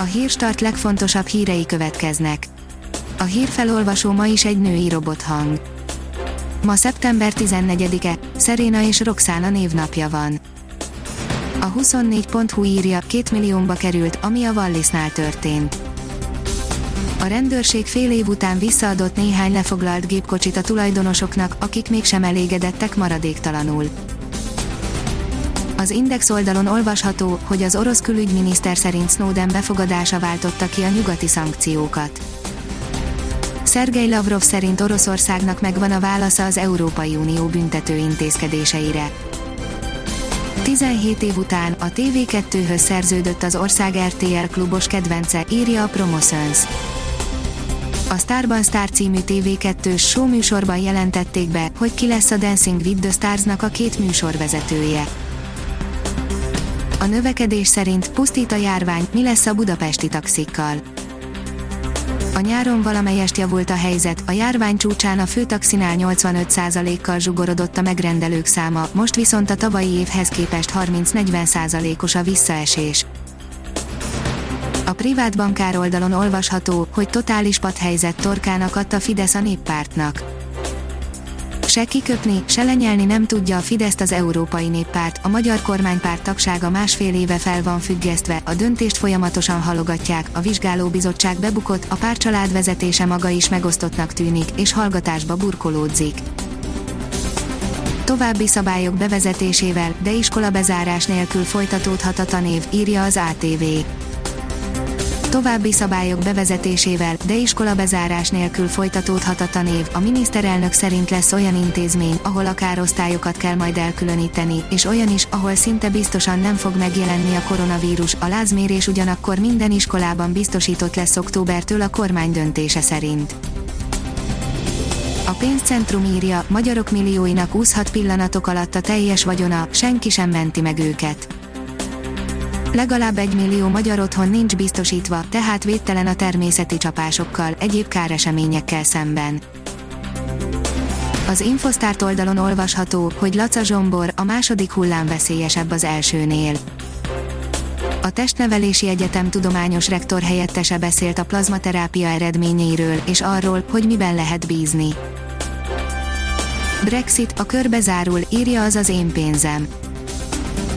A hírstart legfontosabb hírei következnek. A hírfelolvasó ma is egy női robothang. Ma szeptember 14-e, Szeréna és Roxana névnapja van. A 24.hu írja, két milliómba került, ami a Wallisnál történt. A rendőrség fél év után visszaadott néhány lefoglalt gépkocsit a tulajdonosoknak, akik mégsem elégedettek maradéktalanul. Az Index oldalon olvasható, hogy az orosz külügyminiszter szerint Snowden befogadása váltotta ki a nyugati szankciókat. Szergej Lavrov szerint Oroszországnak megvan a válasza az Európai Unió büntető intézkedéseire. 17 év után a TV2-höz szerződött az ország RTL klubos kedvence, írja a Promotions. A Starban Star című TV2-s show műsorban jelentették be, hogy ki lesz a Dancing with the Stars-nak a két műsorvezetője. A növekedés szerint pusztít a járvány, mi lesz a budapesti taxikkal. A nyáron valamelyest javult a helyzet, a járvány csúcsán a főtaxinál 85%-kal zsugorodott a megrendelők száma, most viszont a tavalyi évhez képest 30-40%-os a visszaesés. A privát bankár oldalon olvasható, hogy totális padhelyzet torkának adta Fidesz a néppártnak. Se kiköpni, se lenyelni nem tudja a Fideszt az Európai Néppárt, a magyar kormánypárt tagsága másfél éve fel van függesztve, a döntést folyamatosan halogatják, a vizsgálóbizottság bebukott, a párcsalád vezetése maga is megosztottnak tűnik, és hallgatásba burkolódzik. További szabályok bevezetésével, de iskola bezárás nélkül folytatódhat a tanév, írja az ATV. További szabályok bevezetésével, de iskola bezárás nélkül folytatódhat a tanév, a miniszterelnök szerint lesz olyan intézmény, ahol akár osztályokat kell majd elkülöníteni, és olyan is, ahol szinte biztosan nem fog megjelenni a koronavírus, a lázmérés ugyanakkor minden iskolában biztosított lesz októbertől a kormány döntése szerint. A pénzcentrum írja, magyarok millióinak úszhat pillanatok alatt a teljes vagyona, senki sem menti meg őket Legalább egy millió magyar otthon nincs biztosítva, tehát védtelen a természeti csapásokkal, egyéb káreseményekkel szemben. Az Infosztárt oldalon olvasható, hogy Laca Zsombor, a második hullám veszélyesebb az elsőnél. A Testnevelési Egyetem tudományos rektor helyettese beszélt a plazmaterápia eredményeiről, és arról, hogy miben lehet bízni. Brexit, a körbe zárul, írja az az én pénzem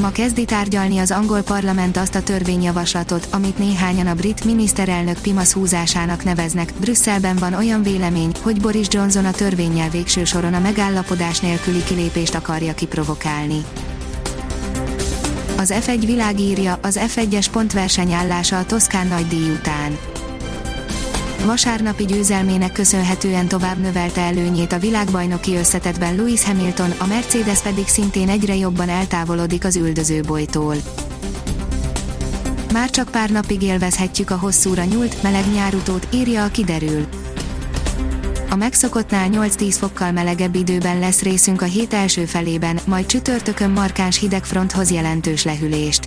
Ma kezdi tárgyalni az angol parlament azt a törvényjavaslatot, amit néhányan a brit miniszterelnök Pimasz húzásának neveznek. Brüsszelben van olyan vélemény, hogy Boris Johnson a törvényel végső soron a megállapodás nélküli kilépést akarja kiprovokálni. Az F1 világírja, az F1-es pontverseny állása a Toszkán nagy díj után vasárnapi győzelmének köszönhetően tovább növelte előnyét a világbajnoki összetetben Lewis Hamilton, a Mercedes pedig szintén egyre jobban eltávolodik az üldözőbolytól. Már csak pár napig élvezhetjük a hosszúra nyúlt, meleg nyárutót, írja a kiderül. A megszokottnál 8-10 fokkal melegebb időben lesz részünk a hét első felében, majd csütörtökön markáns hidegfronthoz jelentős lehűlést.